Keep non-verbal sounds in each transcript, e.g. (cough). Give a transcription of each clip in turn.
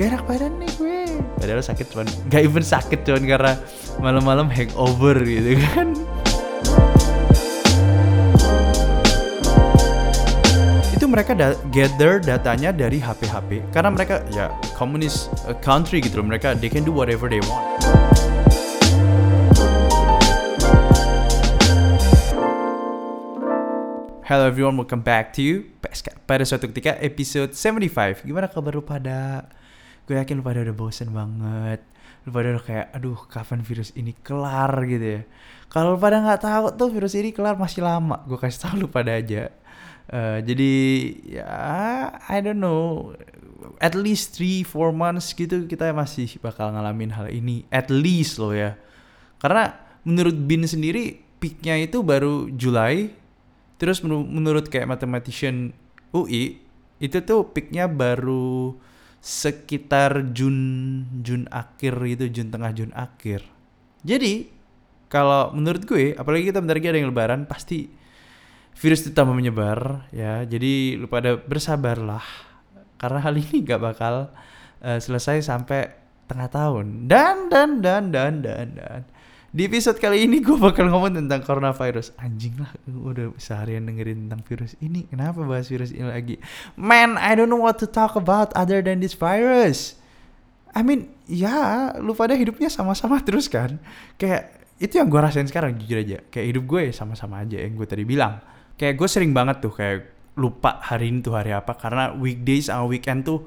gak enak badan nih gue. Padahal sakit cuman gak even sakit cuman karena malam-malam hangover gitu kan. Itu mereka da gather datanya dari HP-HP karena mereka ya communist uh, country gitu loh. Mereka they can do whatever they want. Hello everyone, welcome back to you. Pada suatu ketika episode 75 Gimana kabar lu pada? Gue yakin lu pada udah bosen banget. Lu pada udah kayak, aduh kapan virus ini kelar? gitu ya. Kalau pada nggak tahu tuh virus ini kelar masih lama. Gue kasih tau lu pada aja. Uh, Jadi ya I don't know. At least 3-4 months gitu kita masih bakal ngalamin hal ini. At least loh ya. Karena menurut Bin sendiri peaknya itu baru Juli Terus menurut kayak mathematician UI itu tuh peaknya baru sekitar Jun Jun akhir itu Jun tengah Jun akhir. Jadi kalau menurut gue apalagi kita bentar lagi ada yang lebaran pasti virus itu tambah menyebar ya. Jadi lu pada bersabarlah karena hal ini gak bakal uh, selesai sampai tengah tahun. Dan dan dan dan dan dan di episode kali ini gue bakal ngomong tentang coronavirus. Anjing lah, udah seharian dengerin tentang virus ini. Kenapa bahas virus ini lagi? Man, I don't know what to talk about other than this virus. I mean, ya, lu pada hidupnya sama-sama terus kan? Kayak itu yang gue rasain sekarang jujur aja. Kayak hidup gue sama-sama aja yang gue tadi bilang. Kayak gue sering banget tuh kayak lupa hari ini tuh hari apa karena weekdays sama weekend tuh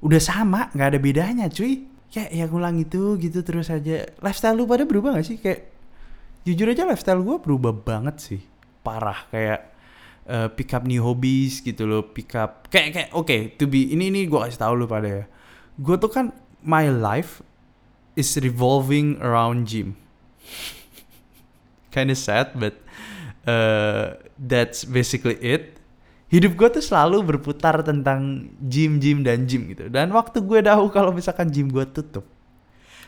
udah sama, nggak ada bedanya, cuy kayak ya ngulang itu gitu terus aja. Lifestyle lu pada berubah gak sih? Kayak jujur aja lifestyle gue berubah banget sih. Parah kayak uh, pick up new hobbies gitu loh pick up kayak kayak oke okay, to be ini ini gue kasih tau lu pada ya. Gue tuh kan my life is revolving around gym. (laughs) Kinda sad but uh, that's basically it hidup gue tuh selalu berputar tentang gym gym dan gym gitu. Dan waktu gue tahu kalau misalkan gym gue tutup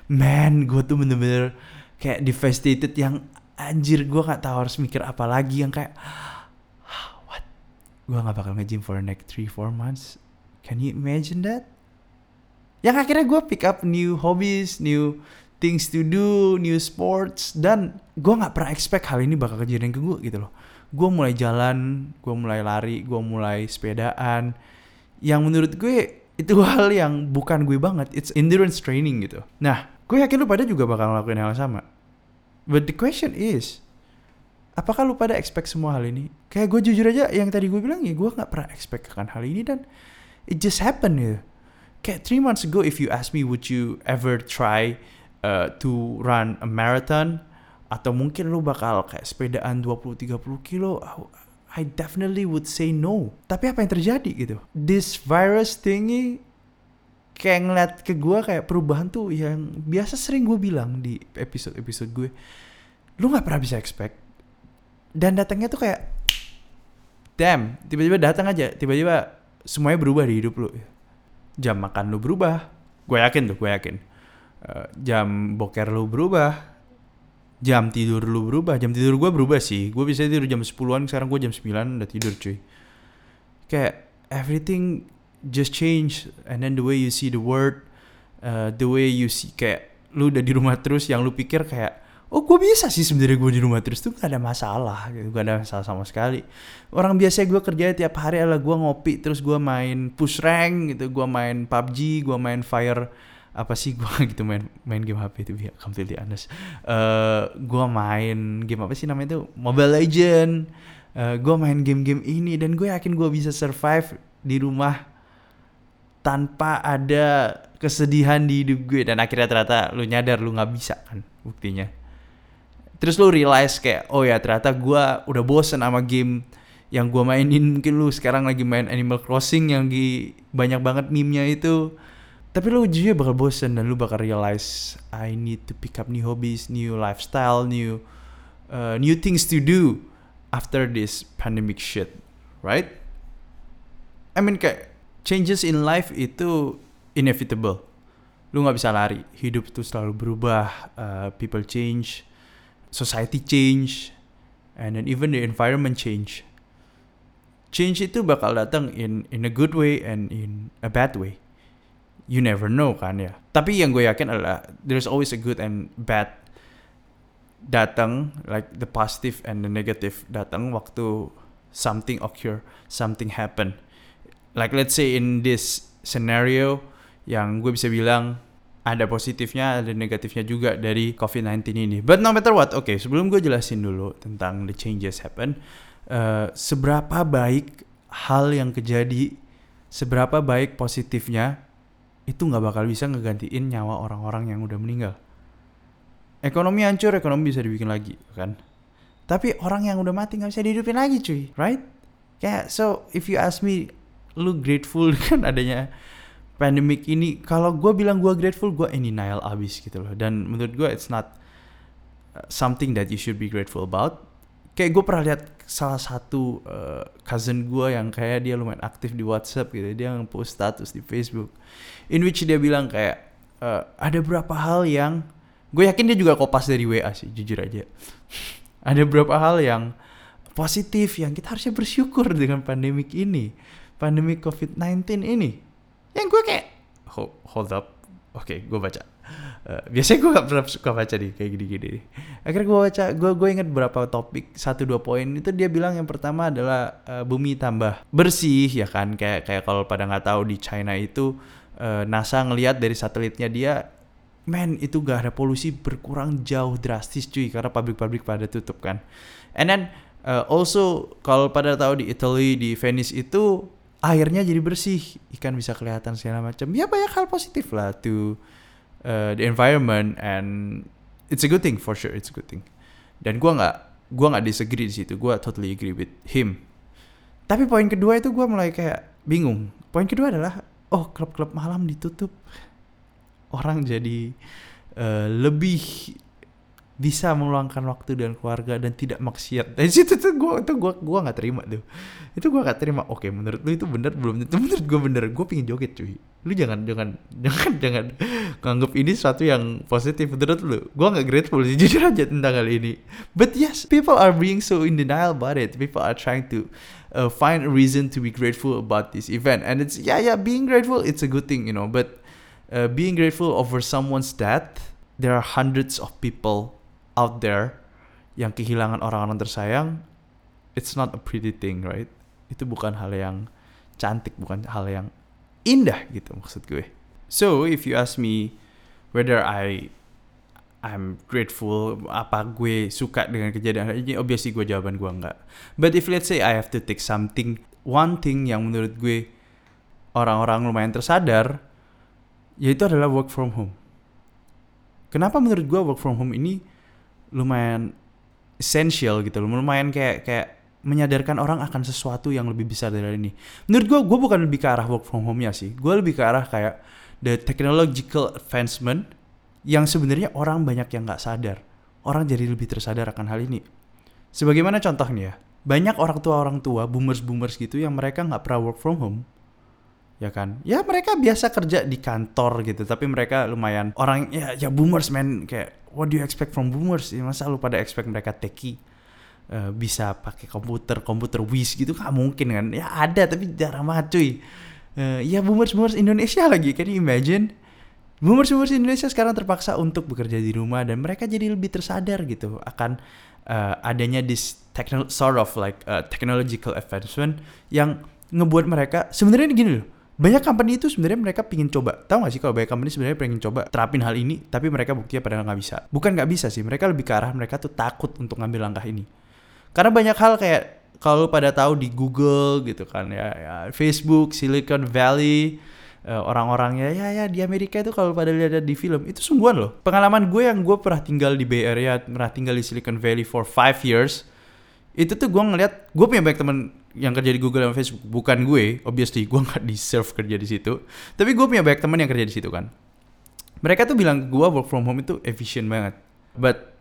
man gue tuh bener-bener kayak devastated yang anjir gue nggak tahu harus mikir apa lagi yang kayak what? Gue nggak bakal nge-gym for the next 3-4 months. Can you imagine that? Yang akhirnya gue pick up new hobbies new things to do new sports dan gue nggak pernah expect hal ini bakal kejadian ke gue gitu loh gue mulai jalan, gue mulai lari, gue mulai sepedaan. Yang menurut gue itu (laughs) hal yang bukan gue banget. It's endurance training gitu. Nah, gue yakin lu pada juga bakal ngelakuin hal yang sama. But the question is, apakah lu pada expect semua hal ini? Kayak gue jujur aja, yang tadi gue bilang ya gue nggak pernah expect akan hal ini dan it just happen gitu. Kayak three months ago, if you ask me, would you ever try uh, to run a marathon? Atau mungkin lu bakal kayak sepedaan 20-30 kilo I definitely would say no. Tapi apa yang terjadi gitu? This virus thingy kayak ngeliat ke gue kayak perubahan tuh yang biasa sering gue bilang di episode-episode gue. Lu nggak pernah bisa expect. Dan datangnya tuh kayak damn tiba-tiba datang aja. Tiba-tiba semuanya berubah di hidup lu. Jam makan lu berubah. Gue yakin tuh gue yakin. Uh, jam boker lu berubah jam tidur lu berubah jam tidur gue berubah sih. Gue bisa tidur jam 10an sekarang gue jam 9 udah tidur cuy. Kayak everything just change and then the way you see the world uh, the way you see kayak lu udah di rumah terus yang lu pikir kayak oh gue bisa sih sebenarnya gue di rumah terus. Tuh gak ada masalah gitu. Gak ada masalah sama sekali. Orang biasa gue kerja tiap hari adalah gue ngopi terus gue main push rank gitu. Gue main PUBG gue main fire apa sih gue (laughs) gitu main main game HP itu ya completely honest. Uh, gue main game apa sih namanya itu? Mobile Legend. Uh, gue main game-game ini dan gue yakin gue bisa survive di rumah tanpa ada kesedihan di hidup gue. Dan akhirnya ternyata lu nyadar lu nggak bisa kan buktinya. Terus lu realize kayak oh ya ternyata gue udah bosen sama game yang gue mainin. Mungkin lu sekarang lagi main Animal Crossing yang di banyak banget meme-nya itu tapi lu ujungnya bakal bosen dan lu bakal realize I need to pick up new hobbies, new lifestyle, new uh, new things to do after this pandemic shit, right? I mean kayak changes in life itu inevitable. Lu nggak bisa lari. Hidup itu selalu berubah. Uh, people change, society change, and then even the environment change. Change itu bakal datang in in a good way and in a bad way you never know kan ya. Tapi yang gue yakin adalah there's always a good and bad datang, like the positive and the negative datang waktu something occur, something happen. Like let's say in this scenario yang gue bisa bilang ada positifnya, ada negatifnya juga dari COVID-19 ini. But no matter what, oke, okay, sebelum gue jelasin dulu tentang the changes happen, uh, seberapa baik hal yang kejadi, seberapa baik positifnya, itu nggak bakal bisa ngegantiin nyawa orang-orang yang udah meninggal. Ekonomi hancur, ekonomi bisa dibikin lagi, kan? Tapi orang yang udah mati nggak bisa dihidupin lagi, cuy, right? Kayak so, if you ask me, lu grateful (laughs) kan adanya pandemic ini kalau gue bilang gue grateful gue ini denial abis gitu loh dan menurut gue it's not uh, something that you should be grateful about kayak gue pernah lihat salah satu uh, cousin gue yang kayak dia lumayan aktif di WhatsApp gitu. Dia yang post status di Facebook. In which dia bilang kayak uh, ada beberapa hal yang gue yakin dia juga kopas dari WA sih jujur aja. (laughs) Ada beberapa hal yang positif yang kita harusnya bersyukur dengan pandemik ini pandemi COVID-19 ini? Yang gue kayak hold, hold up. Oke okay, gue baca uh, biasanya gue gak pernah suka baca nih kayak gini-gini. Akhirnya gue baca gue gue inget beberapa topik satu dua poin. Itu dia bilang yang pertama adalah uh, bumi tambah bersih ya kan? Kayak kayak kalau pada nggak tahu di China itu uh, NASA ngelihat dari satelitnya dia men itu gak ada polusi berkurang jauh drastis cuy karena pabrik-pabrik pada tutup kan? And then uh, also kalau pada tahu di Italy di Venice itu airnya jadi bersih ikan bisa kelihatan segala macam. Ya banyak hal positif lah to uh, the environment and it's a good thing for sure it's a good thing dan gue nggak gue nggak disagree di situ gue totally agree with him tapi poin kedua itu gue mulai kayak bingung poin kedua adalah oh klub-klub malam ditutup orang jadi uh, lebih bisa meluangkan waktu dengan keluarga dan tidak maksiat. Dari situ tuh gue itu gue gue nggak terima tuh. Itu gue nggak terima. Oke, menurut lu itu benar belum tentu menurut gue bener. Gue pingin joget cuy. Lu jangan jangan (laughs) jangan jangan nganggap ini sesuatu yang positif menurut lu. Gue nggak grateful sih (laughs) jujur aja tentang hal ini. But yes, people are being so in denial about it. People are trying to uh, find a reason to be grateful about this event. And it's yeah yeah being grateful it's a good thing you know. But uh, being grateful over someone's death, there are hundreds of people out there yang kehilangan orang-orang tersayang, it's not a pretty thing, right? Itu bukan hal yang cantik, bukan hal yang indah gitu maksud gue. So if you ask me whether I I'm grateful apa gue suka dengan kejadian ini obviously gue jawaban gue enggak. But if let's say I have to take something one thing yang menurut gue orang-orang lumayan tersadar yaitu adalah work from home. Kenapa menurut gue work from home ini lumayan essential gitu lumayan kayak kayak menyadarkan orang akan sesuatu yang lebih besar dari ini. Menurut gue gue bukan lebih ke arah work from home nya sih. Gue lebih ke arah kayak the technological advancement yang sebenarnya orang banyak yang nggak sadar. Orang jadi lebih tersadar akan hal ini. Sebagaimana contohnya banyak orang tua orang tua boomers boomers gitu yang mereka nggak pernah work from home ya kan? Ya mereka biasa kerja di kantor gitu tapi mereka lumayan orang ya ya boomers man kayak what do you expect from boomers? Ya, masa lu pada expect mereka techie uh, bisa pakai komputer komputer wis gitu nggak mungkin kan? Ya ada tapi jarang banget cuy. Uh, ya boomers boomers Indonesia lagi kan imagine? Boomers boomers Indonesia sekarang terpaksa untuk bekerja di rumah dan mereka jadi lebih tersadar gitu akan uh, adanya this techno sort of like uh, technological advancement yang ngebuat mereka sebenarnya gini loh banyak company itu sebenarnya mereka pingin coba. Tahu gak sih kalau banyak company sebenarnya pengen coba terapin hal ini tapi mereka buktinya pada nggak bisa. Bukan nggak bisa sih mereka lebih ke arah mereka tuh takut untuk ngambil langkah ini karena banyak hal kayak kalau pada tahu di Google gitu kan ya, ya Facebook Silicon Valley uh, orang-orangnya ya ya di Amerika itu kalau pada lihat di film itu sungguhan loh. Pengalaman gue yang gue pernah tinggal di Bay Area pernah tinggal di Silicon Valley for five years itu tuh gue ngeliat gue punya banyak temen yang kerja di Google dan Facebook. Bukan gue obviously gue nggak deserve kerja di situ. Tapi gue punya banyak temen yang kerja di situ kan. Mereka tuh bilang gue work from home itu efisien banget. But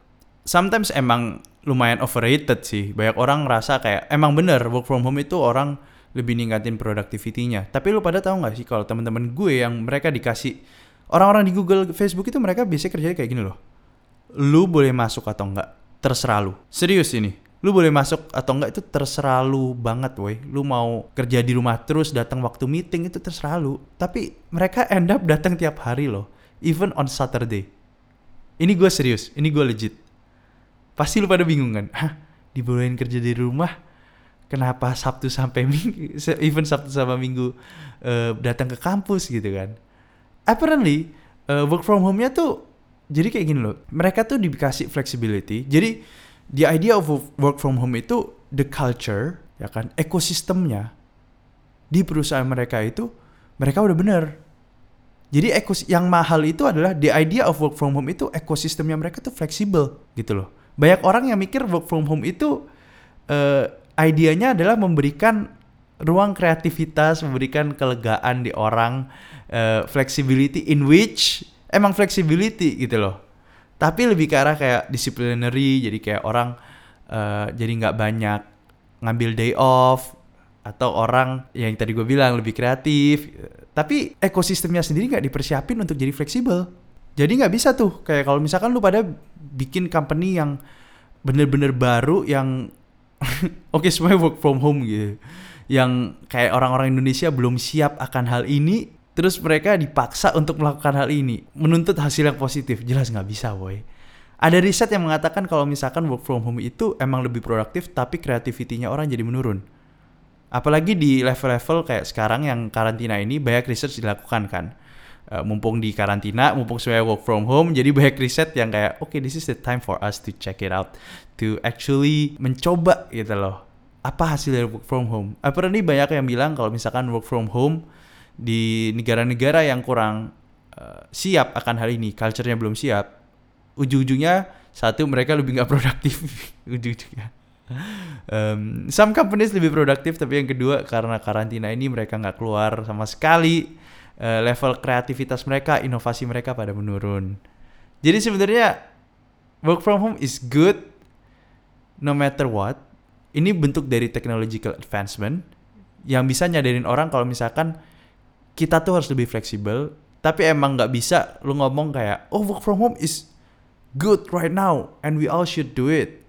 sometimes emang lumayan overrated sih. Banyak orang ngerasa kayak emang bener work from home itu orang lebih ningkatin productivity-nya. Tapi lu pada tahu nggak sih kalau teman-teman gue yang mereka dikasih orang-orang di Google Facebook itu mereka biasanya kerjanya kayak gini loh. Lu boleh masuk atau enggak terserah lu. Serius ini. Lu boleh masuk atau enggak itu terserah lu banget woi. Lu mau kerja di rumah terus datang waktu meeting itu terserah lu. Tapi mereka end up datang tiap hari loh. Even on Saturday. Ini gue serius. Ini gue legit pasti lu pada bingung kan? Hah dibolehin kerja di rumah? Kenapa Sabtu sampai (laughs) minggu even Sabtu sama Minggu uh, datang ke kampus gitu kan? Apparently uh, work from home-nya tuh jadi kayak gini loh. Mereka tuh dikasih flexibility. Jadi the idea of work from home itu the culture ya kan? Ekosistemnya di perusahaan mereka itu mereka udah bener. Jadi ekos yang mahal itu adalah the idea of work from home itu ekosistemnya mereka tuh fleksibel gitu loh banyak orang yang mikir work from home itu uh, idenya adalah memberikan ruang kreativitas memberikan kelegaan di orang uh, flexibility in which emang flexibility gitu loh. Tapi lebih ke arah kayak disciplinary jadi kayak orang uh, jadi nggak banyak ngambil day off atau orang yang tadi gue bilang lebih kreatif. Tapi ekosistemnya sendiri nggak dipersiapin untuk jadi fleksibel jadi nggak bisa tuh kayak kalau misalkan lu pada bikin company yang bener-bener baru yang (laughs) oke okay, semuanya work from home gitu yang kayak orang-orang Indonesia belum siap akan hal ini Terus mereka dipaksa untuk melakukan hal ini, menuntut hasil yang positif. Jelas nggak bisa, boy. Ada riset yang mengatakan kalau misalkan work from home itu emang lebih produktif, tapi kreativitinya orang jadi menurun. Apalagi di level-level kayak sekarang yang karantina ini banyak riset dilakukan kan. Uh, mumpung di karantina, mumpung saya work from home, jadi banyak riset yang kayak, oke, okay, this is the time for us to check it out, to actually mencoba gitu loh. Apa hasil dari work from home? Apalagi banyak yang bilang kalau misalkan work from home di negara-negara yang kurang uh, siap akan hal ini, culture-nya belum siap, ujung-ujungnya satu mereka lebih nggak produktif, (laughs) ujung-ujungnya. Um, some companies lebih produktif, tapi yang kedua karena karantina ini mereka nggak keluar sama sekali, uh, level kreativitas mereka, inovasi mereka pada menurun. Jadi sebenarnya work from home is good no matter what. Ini bentuk dari technological advancement yang bisa nyadarin orang kalau misalkan kita tuh harus lebih fleksibel tapi emang nggak bisa lu ngomong kayak oh work from home is good right now and we all should do it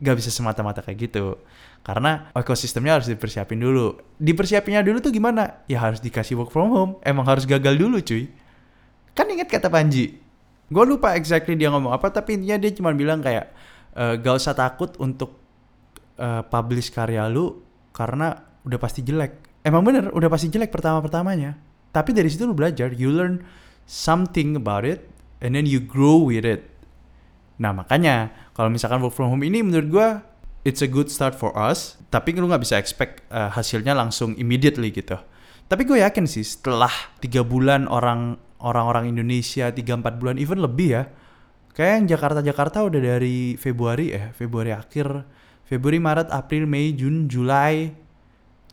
nggak bisa semata-mata kayak gitu. Karena ekosistemnya harus dipersiapin dulu. Dipersiapinnya dulu tuh gimana? Ya harus dikasih work from home. Emang harus gagal dulu cuy. Kan inget kata Panji. Gue lupa exactly dia ngomong apa tapi intinya dia cuma bilang kayak e, gak usah takut untuk uh, publish karya lu karena udah pasti jelek. Emang bener udah pasti jelek pertama-pertamanya. Tapi dari situ lu belajar, you learn something about it, and then you grow with it. Nah makanya kalau misalkan work from home ini menurut gue it's a good start for us. Tapi lu nggak bisa expect uh, hasilnya langsung immediately gitu. Tapi gue yakin sih setelah tiga bulan orang orang-orang Indonesia tiga empat bulan even lebih ya. Kayak yang Jakarta-Jakarta udah dari Februari ya, Februari akhir, Februari, Maret, April, Mei, Juni, Juli,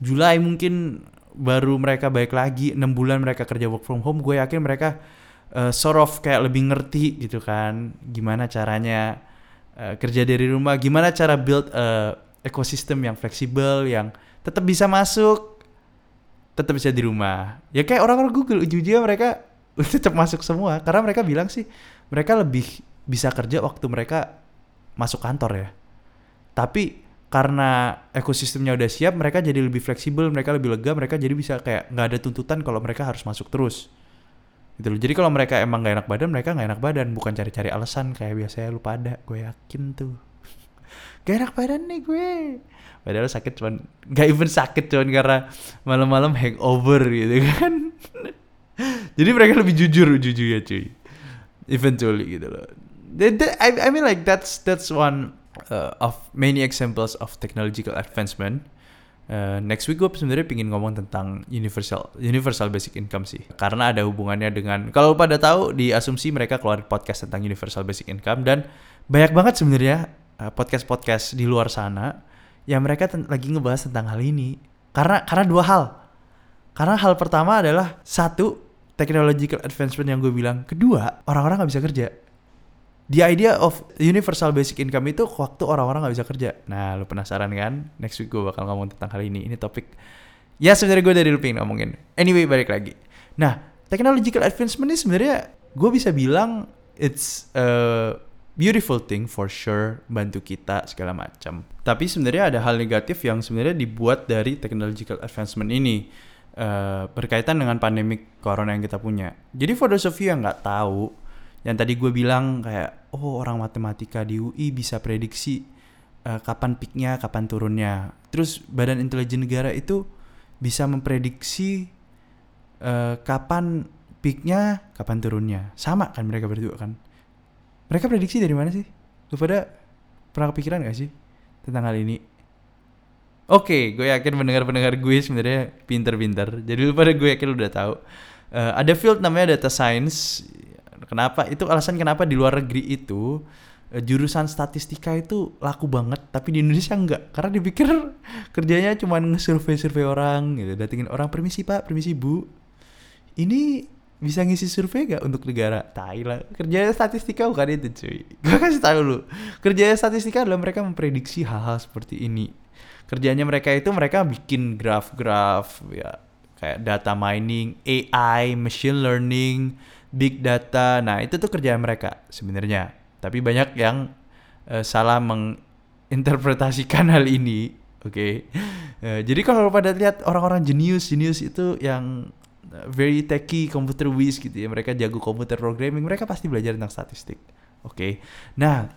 Juli mungkin baru mereka baik lagi enam bulan mereka kerja work from home gue yakin mereka uh, sort of kayak lebih ngerti gitu kan gimana caranya uh, kerja dari rumah gimana cara build uh, ekosistem yang fleksibel yang tetap bisa masuk tetap bisa di rumah. Ya kayak orang-orang Google ujung-ujungnya mereka (laughs) tetap masuk semua. Karena mereka bilang sih mereka lebih bisa kerja waktu mereka masuk kantor ya. Tapi karena ekosistemnya udah siap mereka jadi lebih fleksibel mereka lebih lega mereka jadi bisa kayak nggak ada tuntutan kalau mereka harus masuk terus gitu loh. Jadi kalau mereka emang gak enak badan mereka nggak enak badan. Bukan cari-cari alasan kayak biasanya lu pada gue yakin tuh. (laughs) Gak enak badan nih gue. Padahal sakit cuman gak even sakit cuman karena malam-malam hangover gitu kan. (laughs) Jadi mereka lebih jujur jujur ya cuy. Eventually gitu loh. I, I mean like that's that's one uh, of many examples of technological advancement. Uh, next week gue sebenarnya pingin ngomong tentang universal universal basic income sih. Karena ada hubungannya dengan kalau pada tahu di asumsi mereka keluar podcast tentang universal basic income dan banyak banget sebenarnya uh, podcast podcast di luar sana yang mereka lagi ngebahas tentang hal ini. Karena karena dua hal. Karena hal pertama adalah satu technological advancement yang gue bilang. Kedua orang-orang nggak bisa kerja the idea of universal basic income itu waktu orang-orang nggak bisa kerja. Nah, lu penasaran kan? Next week gue bakal ngomong tentang hal ini. Ini topik ya sebenarnya gue dari Lupin ngomongin. Anyway, balik lagi. Nah, technological advancement ini sebenarnya gue bisa bilang it's uh, beautiful thing for sure bantu kita segala macam. Tapi sebenarnya ada hal negatif yang sebenarnya dibuat dari technological advancement ini uh, berkaitan dengan pandemik corona yang kita punya. Jadi for those of you yang nggak tahu, yang tadi gue bilang kayak oh orang matematika di UI bisa prediksi uh, kapan peaknya, kapan turunnya. Terus Badan Intelijen Negara itu bisa memprediksi uh, kapan peaknya, kapan turunnya. Sama kan mereka berdua kan mereka prediksi dari mana sih? Lu pada pernah kepikiran gak sih tentang hal ini? Oke, okay, gue yakin pendengar-pendengar gue sebenarnya pinter-pinter. Jadi lu pada gue yakin lu udah tahu. Uh, ada field namanya data science. Kenapa? Itu alasan kenapa di luar negeri itu uh, jurusan statistika itu laku banget, tapi di Indonesia enggak. Karena dipikir (laughs) kerjanya cuma nge-survey-survey orang gitu, datengin orang permisi Pak, permisi Bu. Ini bisa ngisi survei gak untuk negara? Tai lah. Kerjanya statistika bukan itu cuy. (laughs) Gue kasih tahu lu. Kerjanya statistika adalah mereka memprediksi hal-hal seperti ini. Kerjanya mereka itu mereka bikin graf-graf ya kayak data mining, AI, machine learning, big data. Nah, itu tuh kerjaan mereka sebenarnya. Tapi banyak yang uh, salah menginterpretasikan (laughs) hal ini. Oke. Okay? Uh, jadi kalau pada lihat orang-orang jenius, jenius itu yang very techy computer whiz gitu ya mereka jago komputer programming mereka pasti belajar tentang statistik oke okay? nah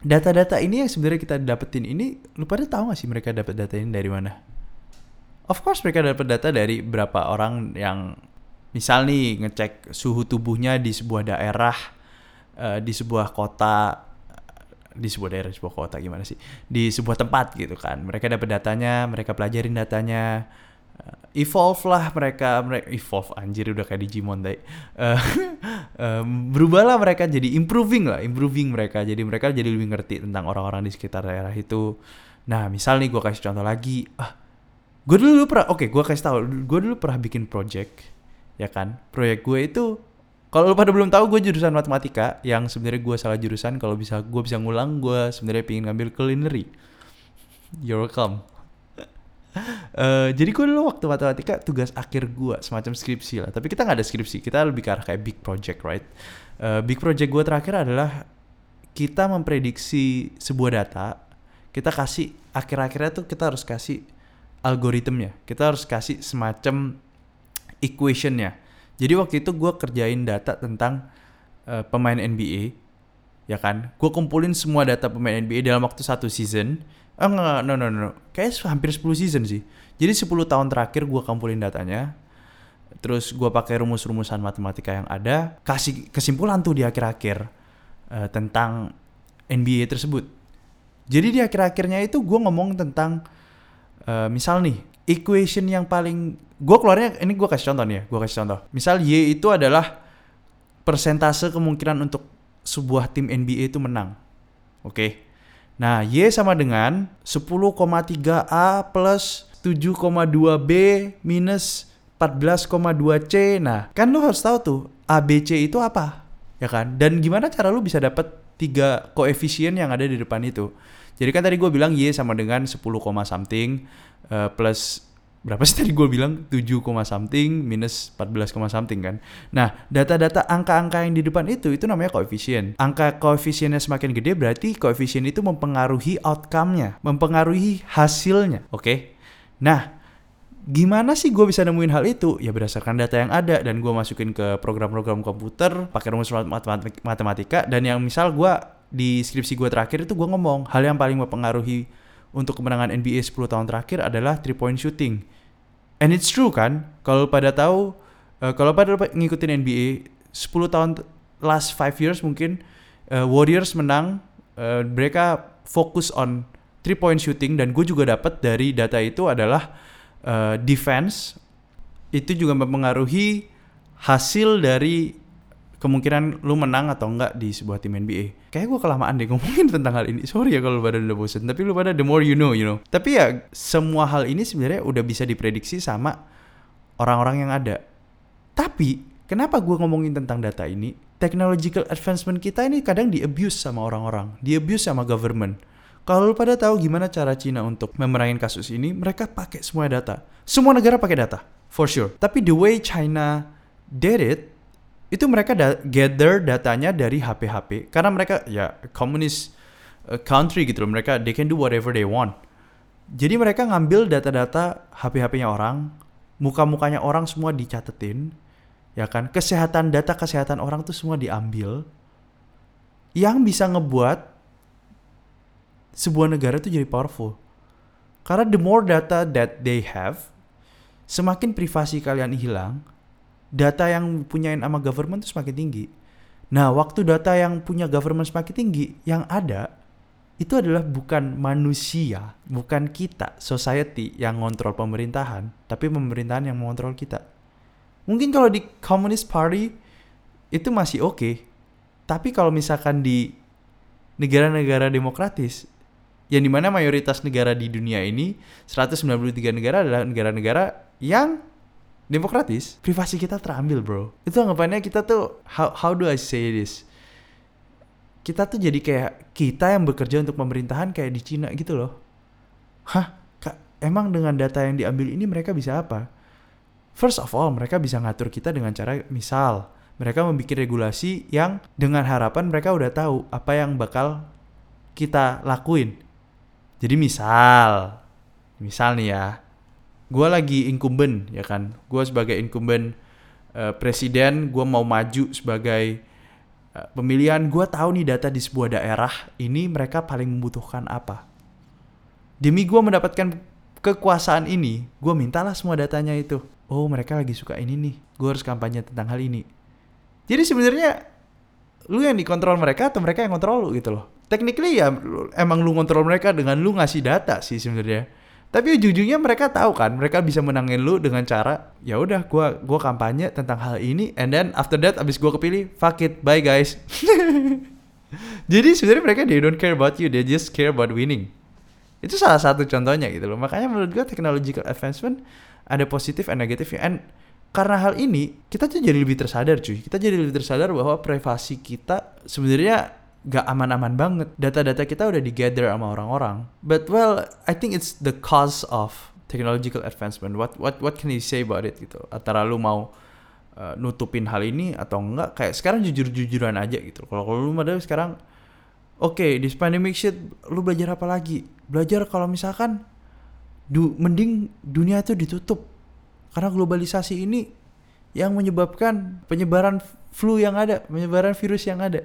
data-data ini yang sebenarnya kita dapetin ini lu pada tahu gak sih mereka dapat data ini dari mana of course mereka dapat data dari berapa orang yang misal nih ngecek suhu tubuhnya di sebuah daerah uh, di sebuah kota di sebuah daerah, di sebuah kota gimana sih? Di sebuah tempat gitu kan. Mereka dapat datanya, mereka pelajarin datanya, evolve lah mereka mereka evolve anjir udah kayak Digimon deh. (laughs) Um, berubahlah mereka jadi improving lah improving mereka. Jadi mereka jadi lebih ngerti tentang orang-orang di sekitar daerah itu. Nah misal nih gue kasih contoh lagi. Ah gue dulu pernah oke okay, gue kasih tahu gue dulu pernah bikin project ya kan? Proyek gue itu kalau lu pada belum tahu gue jurusan matematika yang sebenarnya gue salah jurusan. Kalau bisa gue bisa ngulang gue sebenarnya pengen ngambil culinary you're welcome. Uh, (laughs) jadi gue dulu waktu matematika tugas akhir gue semacam skripsi lah. Tapi kita nggak ada skripsi kita lebih ke arah kayak big project right? Uh, big project gue terakhir adalah kita memprediksi sebuah data kita kasih akhir-akhirnya tuh kita harus kasih algoritmnya. Kita harus kasih semacam equationnya jadi waktu itu gue kerjain data tentang uh, pemain NBA ya kan gue kumpulin semua data pemain NBA dalam waktu satu season Oh enggak, no, no, no. Kayaknya hampir 10 season sih. Jadi 10 tahun terakhir gue kumpulin datanya. Terus gue pakai rumus-rumusan matematika yang ada. Kasih kesimpulan tuh di akhir-akhir. Uh, tentang NBA tersebut. Jadi di akhir-akhirnya itu gue ngomong tentang. Uh, misal nih, equation yang paling. Gue keluarnya, ini gue kasih contoh nih ya. Gue kasih contoh. Misal Y itu adalah persentase kemungkinan untuk sebuah tim NBA itu menang. Oke. Okay? Nah, Y sama dengan 10,3A plus 7,2B minus 14,2C. Nah, kan lu harus tahu tuh ABC itu apa? Ya kan? Dan gimana cara lu bisa dapat tiga koefisien yang ada di depan itu? Jadi kan tadi gue bilang Y sama dengan 10, something uh, plus berapa sih tadi gue bilang 7, something minus 14, something kan. Nah, data-data angka-angka yang di depan itu itu namanya koefisien. Angka koefisiennya semakin gede berarti koefisien itu mempengaruhi outcome-nya, mempengaruhi hasilnya. Oke. Okay? Nah, gimana sih gue bisa nemuin hal itu? Ya berdasarkan data yang ada dan gue masukin ke program-program komputer, pakai rumus matematika dan yang misal gue di skripsi gue terakhir itu gue ngomong hal yang paling mempengaruhi untuk kemenangan NBA 10 tahun terakhir adalah three point shooting. And it's true kan? Kalau pada tahu uh, kalau pada ngikutin NBA 10 tahun last 5 years mungkin uh, Warriors menang uh, mereka fokus on three point shooting dan gue juga dapat dari data itu adalah uh, defense itu juga mempengaruhi hasil dari kemungkinan lu menang atau enggak di sebuah tim NBA. Kayak gue kelamaan deh ngomongin (laughs) tentang hal ini. Sorry ya kalau lu pada udah bosen, tapi lu pada the more you know, you know. Tapi ya semua hal ini sebenarnya udah bisa diprediksi sama orang-orang yang ada. Tapi kenapa gue ngomongin tentang data ini? Technological advancement kita ini kadang di abuse sama orang-orang, di abuse sama government. Kalau lu pada tahu gimana cara Cina untuk memenangin kasus ini, mereka pakai semua data. Semua negara pakai data, for sure. Tapi the way China did it, itu mereka da gather datanya dari HP-HP karena mereka ya communist uh, country gitu loh. Mereka they can do whatever they want. Jadi mereka ngambil data-data HP-HP-nya orang muka-mukanya orang semua dicatetin ya kan? Kesehatan data kesehatan orang tuh semua diambil. Yang bisa ngebuat sebuah negara tuh jadi powerful. Karena the more data that they have semakin privasi kalian hilang data yang punya nama government itu semakin tinggi. Nah, waktu data yang punya government semakin tinggi, yang ada itu adalah bukan manusia, bukan kita, society yang ngontrol pemerintahan, tapi pemerintahan yang mengontrol kita. Mungkin kalau di Communist Party itu masih oke, okay. tapi kalau misalkan di negara-negara demokratis, yang di mana mayoritas negara di dunia ini, 193 negara adalah negara-negara yang demokratis, privasi kita terambil, bro. Itu anggapannya kita tuh how how do I say this? Kita tuh jadi kayak kita yang bekerja untuk pemerintahan kayak di Cina gitu loh. Hah? Kak, emang dengan data yang diambil ini mereka bisa apa? First of all, mereka bisa ngatur kita dengan cara misal mereka membuat regulasi yang dengan harapan mereka udah tahu apa yang bakal kita lakuin. Jadi misal, misal nih ya, gue lagi incumbent ya kan? Gue sebagai incumbent uh, presiden gue mau maju sebagai uh, pemilihan. Gue tahu nih data di sebuah daerah ini mereka paling membutuhkan apa. Demi gue mendapatkan kekuasaan ini gue mintalah semua datanya itu. Oh mereka lagi suka ini nih. Gue harus kampanye tentang hal ini. Jadi sebenarnya lu yang dikontrol mereka atau mereka yang kontrol lu gitu loh? Technically ya emang lu kontrol mereka dengan lu ngasih data sih sebenarnya tapi ujung-ujungnya mereka tahu kan, mereka bisa menangin lu dengan cara ya udah gua gua kampanye tentang hal ini and then after that abis gua kepilih, fuck it, bye guys. (laughs) Jadi sebenarnya mereka they don't care about you, they just care about winning. Itu salah satu contohnya gitu loh. Makanya menurut gua technological advancement ada positif and negatif and karena hal ini kita tuh jadi lebih tersadar cuy. Kita jadi lebih tersadar bahwa privasi kita sebenarnya gak aman-aman banget. Data-data kita udah digather sama orang-orang. But well, I think it's the cause of technological advancement. What what what can you say about it gitu? Antara lu mau uh, nutupin hal ini atau enggak? Kayak sekarang jujur-jujuran aja gitu. Kalau lu ada sekarang oke okay, this pandemic shit lu belajar apa lagi? Belajar kalau misalkan du mending dunia itu ditutup karena globalisasi ini yang menyebabkan penyebaran flu yang ada, penyebaran virus yang ada.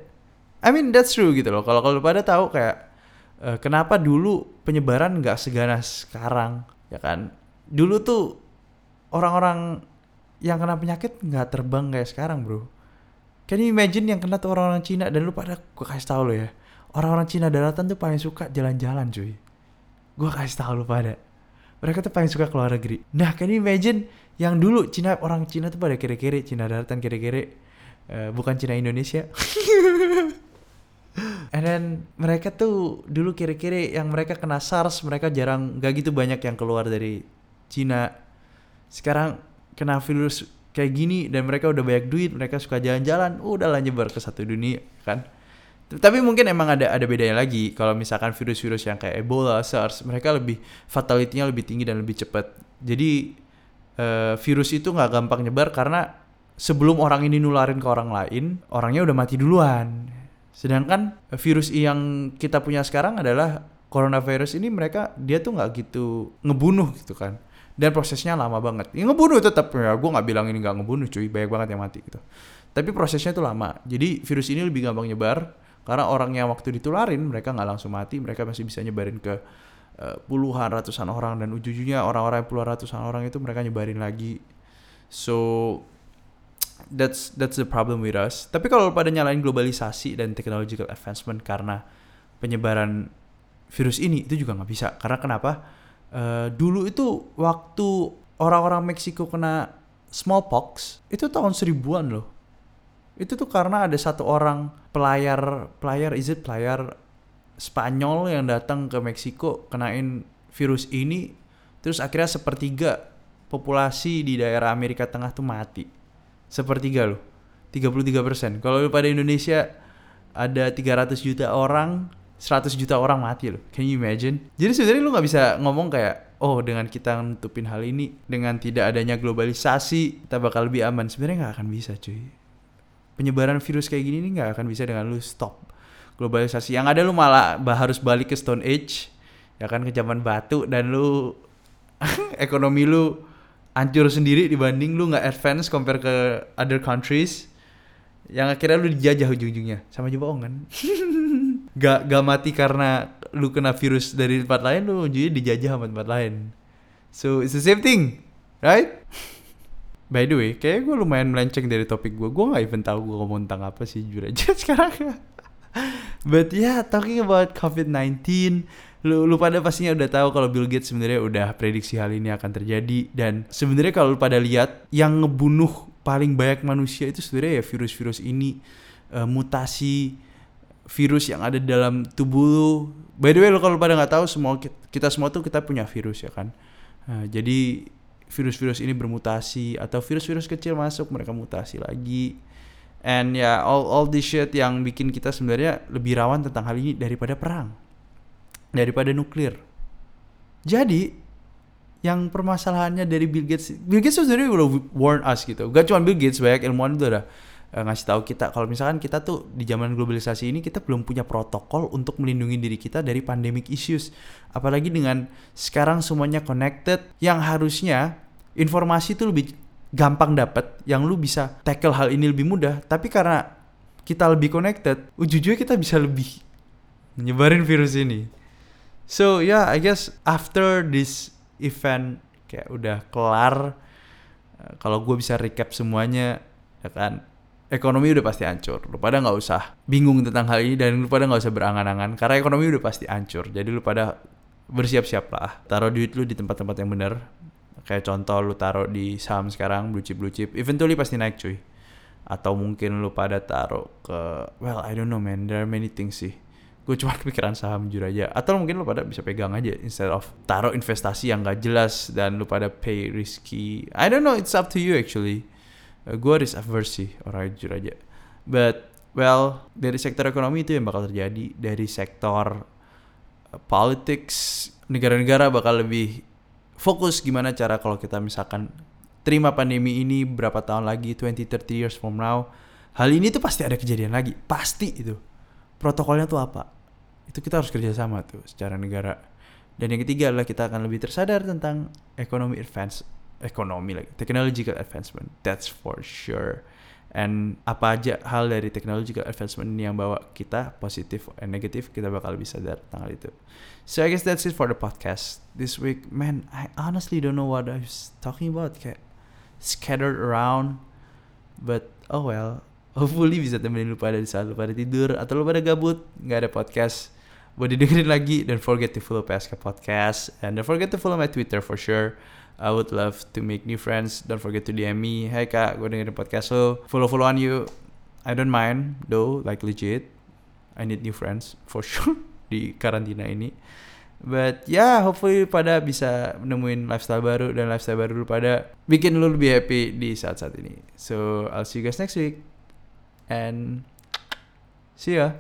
I mean that's true gitu loh. Kalau kalau pada tahu kayak uh, kenapa dulu penyebaran nggak seganas sekarang, ya kan? Dulu tuh orang-orang yang kena penyakit nggak terbang kayak sekarang, bro. Can you imagine yang kena tuh orang-orang Cina dan lu pada gue kasih tau lo ya. Orang-orang Cina daratan tuh paling suka jalan-jalan cuy. Gue kasih tau lu pada. Mereka tuh paling suka keluar negeri. Nah, can you imagine yang dulu Cina orang Cina tuh pada kiri-kiri, Cina daratan kiri-kiri. Uh, bukan Cina Indonesia. (laughs) And then mereka tuh dulu kiri-kiri yang mereka kena SARS, mereka jarang gak gitu banyak yang keluar dari Cina. Sekarang kena virus kayak gini dan mereka udah banyak duit, mereka suka jalan-jalan, udah lah nyebar ke satu dunia kan. Tapi mungkin emang ada ada bedanya lagi kalau misalkan virus-virus yang kayak Ebola, SARS, mereka lebih fatality-nya lebih tinggi dan lebih cepat. Jadi uh, virus itu nggak gampang nyebar karena sebelum orang ini nularin ke orang lain, orangnya udah mati duluan Sedangkan virus yang kita punya sekarang adalah coronavirus ini mereka dia tuh nggak gitu ngebunuh gitu kan. Dan prosesnya lama banget. Ya ngebunuh tetap ya, gue nggak bilang ini nggak ngebunuh cuy, banyak banget yang mati gitu. Tapi prosesnya tuh lama. Jadi virus ini lebih gampang nyebar karena orang yang waktu ditularin mereka nggak langsung mati, mereka masih bisa nyebarin ke uh, puluhan ratusan orang dan ujung-ujungnya orang-orang puluhan ratusan orang itu mereka nyebarin lagi. So that's that's the problem with us. Tapi kalau pada nyalain globalisasi dan technological advancement karena penyebaran virus ini itu juga nggak bisa. Karena kenapa? Uh, dulu itu waktu orang-orang Meksiko kena smallpox itu tahun seribuan loh. Itu tuh karena ada satu orang pelayar pelayar is it pelayar Spanyol yang datang ke Meksiko kenain virus ini terus akhirnya sepertiga populasi di daerah Amerika Tengah tuh mati sepertiga loh. 33 persen. Kalau pada Indonesia ada 300 juta orang 100 juta orang mati loh. Can you imagine? Jadi sebenarnya lu nggak bisa ngomong kayak oh dengan kita nutupin hal ini dengan tidak adanya globalisasi kita bakal lebih aman. Sebenarnya nggak akan bisa cuy. Penyebaran virus kayak gini nih nggak akan bisa dengan lu stop globalisasi. Yang ada lu malah harus balik ke Stone Age ya kan ke zaman batu dan lu (laughs) ekonomi lu hancur sendiri dibanding lu nggak advance compare ke other countries yang akhirnya lu dijajah ujung-ujungnya. Sama aja bohong kan? (laughs) Gak gak mati karena lu kena virus dari tempat lain lu ujungnya dijajah sama tempat lain. So it's the same thing right? (laughs) By the way kayak gue lumayan melenceng dari topik gue gue nggak even tahu gue ngomong tentang apa sih jujur aja (laughs) sekarang but yeah talking about COVID-19 lu, lu pada pastinya udah tahu kalau Bill Gates sebenarnya udah prediksi hal ini akan terjadi dan sebenarnya kalau lu pada lihat yang ngebunuh paling banyak manusia itu sebenarnya ya virus-virus ini uh, mutasi virus yang ada dalam tubuh lu. By the way lo kalau pada nggak tahu semua kita semua tuh kita punya virus ya kan. Nah, jadi virus-virus ini bermutasi atau virus-virus kecil masuk mereka mutasi lagi. And ya yeah, all all this shit yang bikin kita sebenarnya lebih rawan tentang hal ini daripada perang daripada nuklir. Jadi yang permasalahannya dari Bill Gates, Bill Gates sebenarnya udah warn us gitu. Gak cuma Bill Gates, banyak ilmuwan itu udah uh, ngasih tahu kita kalau misalkan kita tuh di zaman globalisasi ini kita belum punya protokol untuk melindungi diri kita dari pandemic issues. Apalagi dengan sekarang semuanya connected yang harusnya informasi itu lebih gampang dapat, yang lu bisa tackle hal ini lebih mudah, tapi karena kita lebih connected, ujung-ujungnya kita bisa lebih nyebarin virus ini. So yeah, I guess after this event kayak udah kelar, uh, kalau gue bisa recap semuanya, ya kan, ekonomi udah pasti hancur. Lu pada nggak usah bingung tentang hal ini dan lu pada nggak usah berangan-angan karena ekonomi udah pasti hancur. Jadi lu pada bersiap-siap lah, taruh duit lu di tempat-tempat yang benar. Kayak contoh lu taruh di saham sekarang, blue chip blue chip, eventually pasti naik cuy. Atau mungkin lu pada taruh ke, well I don't know man, there are many things sih. Gue cuma (laughs) kepikiran saham jujur aja. Atau mungkin lu pada bisa pegang aja instead of taruh investasi yang gak jelas dan lu pada pay risky. I don't know. It's up to you actually. Uh, gue risk averse sih orang jujur aja. But well dari sektor ekonomi itu yang bakal terjadi. Dari sektor uh, politics negara-negara bakal lebih fokus gimana cara kalau kita misalkan terima pandemi ini berapa tahun lagi 20 30 years from now hal ini tuh pasti ada kejadian lagi pasti itu. Protokolnya tuh apa? Itu kita harus kerjasama tuh secara negara. Dan yang ketiga adalah kita akan lebih tersadar tentang ekonomi advance ekonomi lagi technological advancement that's for sure and apa aja hal dari technological advancement yang bawa kita positif and negatif kita bakal lebih sadar tentang hal itu. So I guess that's it for the podcast this week. Man I honestly don't know what I was talking about. Kayak scattered around but oh well. Hopefully bisa temenin lu pada di saat lu pada tidur atau lu pada gabut. Nggak ada podcast buat didengerin lagi. Don't forget to follow PSK Podcast and don't forget to follow my Twitter for sure I would love to make new friends. Don't forget to DM me. Hey kak gue dengerin podcast lo. Follow followan you. I don't mind though like legit. I need new friends for (laughs) sure di karantina ini. But yeah, hopefully pada bisa nemuin lifestyle baru dan lifestyle baru pada bikin lu lebih happy di saat-saat ini. So I'll see you guys next week. And see ya.